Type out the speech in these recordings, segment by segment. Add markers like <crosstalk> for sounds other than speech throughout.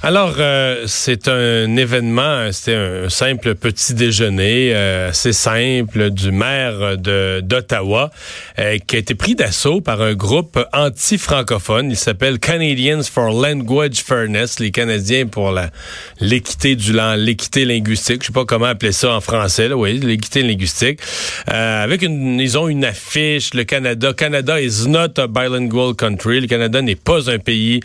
Alors, euh, c'est un événement, c'était un simple petit déjeuner euh, assez simple du maire d'Ottawa euh, qui a été pris d'assaut par un groupe anti-francophone. Il s'appelle Canadians for Language Fairness, les Canadiens pour l'équité du l'équité linguistique. Je sais pas comment appeler ça en français, là, oui, l'équité linguistique. avec une, ils ont une affiche, le Canada, Canada is not a bilingual country. Le Canada n'est pas un pays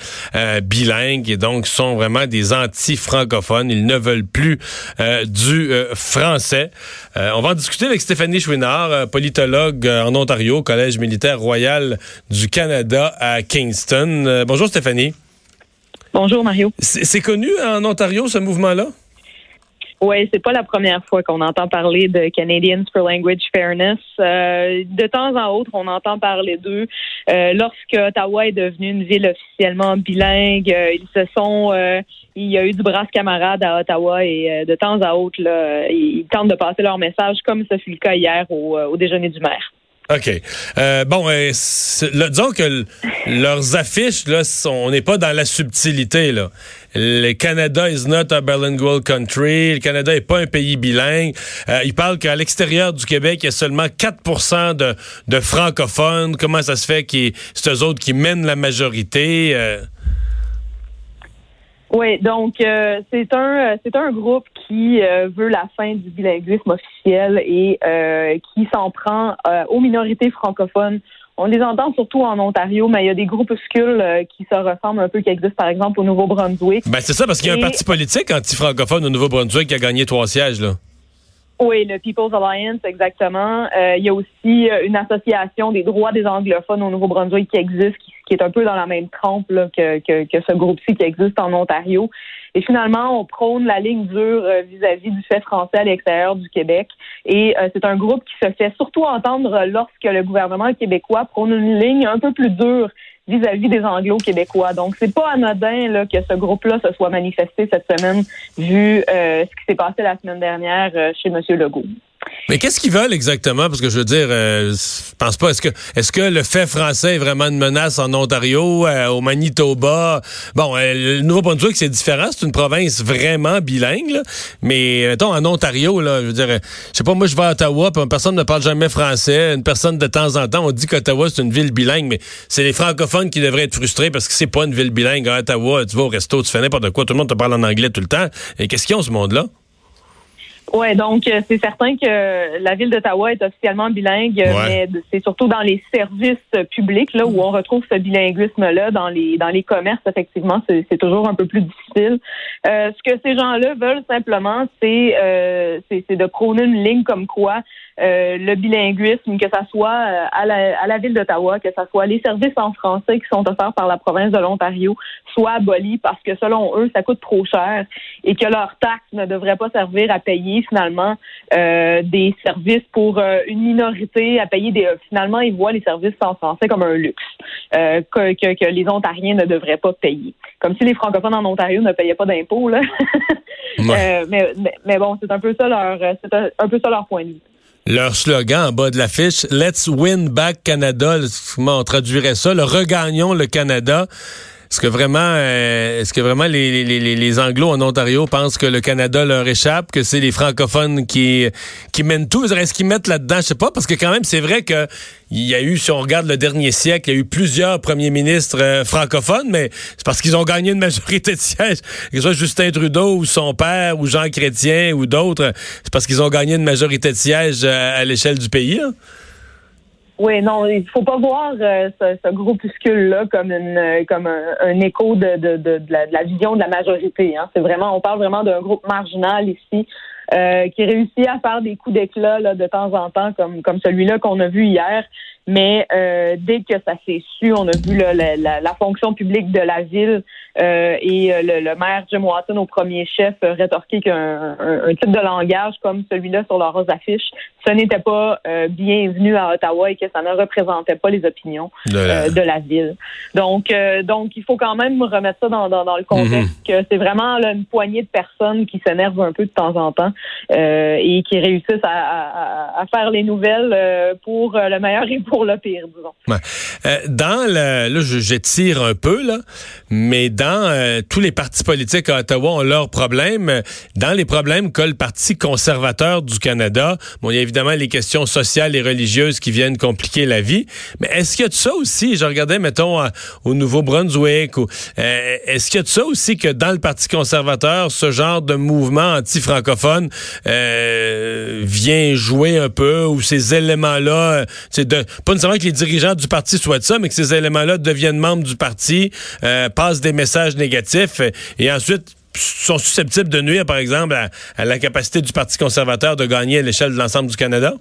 bilingue et donc sont vraiment des anti-francophones. Ils ne veulent plus euh, du euh, français. Euh, on va en discuter avec Stéphanie Chouinard, politologue en Ontario, Collège militaire royal du Canada à Kingston. bonjour Stéphanie. Bonjour Mario. C'est connu en Ontario ce mouvement-là? Oui, c'est pas la première fois qu'on entend parler de Canadians for Language Fairness. Euh, de temps en autre, on entend parler d'eux. Euh, lorsque Ottawa est devenue une ville officiellement bilingue, euh, ils se sont, il y a eu du brasse camarade à Ottawa et de temps à autre, là, ils tentent de passer leur message, comme ce fut le cas hier au, au déjeuner du maire. OK. Euh, bon, euh, disons que leurs affiches, là, on n'est pas dans la subtilité. Là. Le Canada is not a bilingual country. Le Canada n'est pas un pays bilingue. Euh, ils parlent qu'à l'extérieur du Québec, il y a seulement 4 de, de francophones. Comment ça se fait que c'est eux autres qui mènent la majorité? Euh? Oui, donc euh, c'est un c'est un groupe qui euh, veut la fin du bilinguisme officiel et euh, qui s'en prend aux minorités francophones. On les entend surtout en Ontario, mais il y a des groupuscules qui se ressemblent un peu, qui existent par exemple au Nouveau-Brunswick. Ben c'est ça, parce qu'il y a un parti politique anti-francophone au Nouveau-Brunswick qui a gagné trois sièges là. Oui, le People's Alliance, exactement. Euh, il y a aussi euh, une association des droits des anglophones au Nouveau-Brunswick qui existe, qui, est un peu dans la même trempe que, que, que, ce groupe-ci qui existe en Ontario. Et finalement, on prône la ligne dure euh, vis-à-vis du fait français à l'extérieur du Québec. Et c'est un groupe qui se fait surtout entendre lorsque le gouvernement québécois prône une ligne un peu plus dure vis-à-vis des Anglo-Québécois. Donc, c'est pas anodin là, que ce groupe-là se soit manifesté cette semaine, vu euh, ce qui s'est passé la semaine dernière euh, chez M. Legault. Mais qu'est-ce qu'ils veulent exactement? Parce que je veux dire, euh, je pense pas. Est-ce que est-ce que le fait français est vraiment une menace en Ontario, euh, au Manitoba? Bon, euh, le Nouveau-Brunswick, c'est différent. C'est une province vraiment bilingue. Mais mettons, en Ontario, là, je veux dire, je sais pas, moi je vais à Ottawa, puis personne ne parle jamais français. Une personne de temps en temps, on dit qu'Ottawa, c'est une ville bilingue, mais c'est les francophones qui devraient être frustrés parce que c'est pas une ville bilingue. À Ottawa, tu vas au resto, tu fais n'importe quoi, tout le monde te parle en anglais tout le temps. Et qu'est-ce qu'ils ont, ce monde-là? Oui, donc euh, c'est certain que la ville d'Ottawa est officiellement bilingue, mais c'est surtout dans les services publics là où on retrouve ce bilinguisme-là. Dans les dans les commerces, effectivement, c'est toujours un peu plus difficile. Euh, ce que ces gens-là veulent simplement, c'est euh, c'est de prôner une ligne comme quoi euh, le bilinguisme, que ça soit euh, à la, à la ville d'Ottawa, que ça soit les services en français qui sont offerts par la province de l'Ontario, soient abolis parce que selon eux, ça coûte trop cher et que leurs taxes ne devraient pas servir à payer finalement euh, des services pour une minorité, à payer des. finalement, ils voient les services en français comme un luxe que, que, que, les Ontariens ne devraient pas payer. Comme si les francophones en Ontario ne payaient pas d'impôts là. <laughs> mais, mais, mais, bon, c'est un peu ça leur c'est un peu ça leur point de vue leur slogan en bas de l'affiche, Let's win back Canada, comment on traduirait ça, le regagnons le Canada. Est-ce que vraiment, euh, est-ce que vraiment les, les, Anglo en Ontario pensent que le Canada leur échappe, que c'est les francophones qui qui mènent tout? Est-ce qu'ils mettent là-dedans? Je sais pas, parce que quand même, c'est vrai que il y a eu, si on regarde le dernier siècle, il y a eu plusieurs premiers ministres euh, francophones, mais c'est parce qu'ils ont gagné une majorité de sièges. Que ce soit Justin Trudeau ou son père ou Jean Chrétien ou d'autres, c'est parce qu'ils ont gagné une majorité de sièges euh, à, l'échelle du pays. Hein? Oui, non, il faut pas voir euh, ce, ce groupuscule-là comme une euh, comme un, écho de, de, de, la, vision de la majorité. Hein. C'est vraiment, on parle vraiment d'un groupe marginal ici. Qui réussit à faire des coups d'éclat là, de temps en temps, comme, comme celui-là qu'on a vu hier. Mais euh, dès que ça s'est su, on a vu la, la, fonction publique de la ville euh, et euh, le, maire Jim Watson au premier chef rétorquer qu'un un, type de langage comme celui-là sur leurs affiches, ce n'était pas bienvenu à Ottawa et que ça ne représentait pas les opinions de la, ville. Donc, donc il faut quand même remettre ça dans, dans, le contexte mhm. que c'est vraiment une poignée de personnes qui s'énervent un peu de temps en temps et qui réussissent à, faire les nouvelles pour le meilleur et pour le pire, disons. Euh, dans le, là, j'étire un peu, là, mais dans euh, tous les partis politiques à Ottawa ont leurs problèmes. Dans les problèmes qu'a le Parti conservateur du Canada, bon, il y a évidemment les questions sociales et religieuses qui viennent compliquer la vie, mais est-ce qu'il y a de ça aussi? Je regardais, mettons, au Nouveau-Brunswick, ou euh, est-ce qu'il y a de ça aussi que dans le Parti conservateur, ce genre de mouvement anti-francophone vient jouer un peu, ou ces éléments-là, c'est pas nécessairement que les dirigeants du parti souhaitent ça, mais que ces éléments-là deviennent membres du parti, euh, passent des messages négatifs euh, et ensuite sont susceptibles de nuire, par exemple, à, la capacité du Parti conservateur de gagner à l'échelle de l'ensemble du Canada?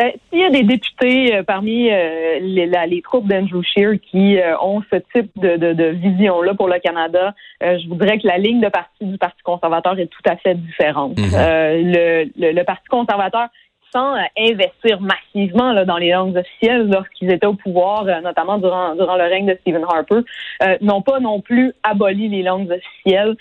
Ben, s'il y a des députés euh, parmi les, troupes d'Andrew Scheer qui ont ce type de, vision-là pour le Canada, je voudrais que la ligne de parti du Parti conservateur est tout à fait différente. Mm-hmm. le, Parti conservateur sans euh, investir massivement là, dans les langues officielles lorsqu'ils étaient au pouvoir, euh, notamment durant, durant le règne de Stephen Harper, euh, n'ont pas non plus aboli les langues officielles,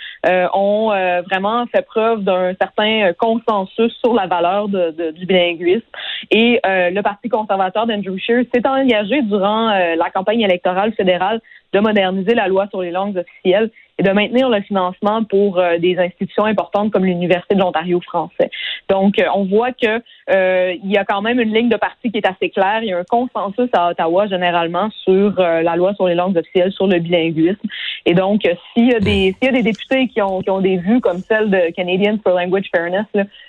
ont vraiment fait preuve d'un certain consensus sur la valeur de, du bilinguisme. Et le Parti conservateur d'Andrew Scheer s'est engagé durant la campagne électorale fédérale de moderniser la loi sur les langues officielles et de maintenir le financement pour euh, des institutions importantes comme l'Université de l'Ontario français. Donc, euh, on voit que euh, il y a quand même une ligne de parti qui est assez claire. Il y a un consensus à Ottawa généralement sur la loi sur les langues officielles, sur le bilinguisme. Et donc, s'il y a des s'il y a des députés qui ont qui ont des vues comme celle de Canadians for Language Fairness,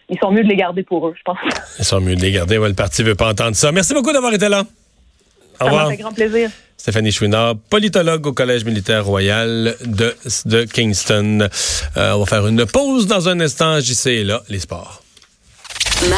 ils sont mieux de les garder pour eux, je pense. Ils sont mieux de les garder. Ouais, le parti veut pas entendre ça. Merci beaucoup d'avoir été là. Au revoir. Ça m'a fait grand plaisir. Stéphanie Chouinard, politologue au Collège militaire royal de, de Kingston. Euh, on va faire une pause dans un instant. JC est là, les sports.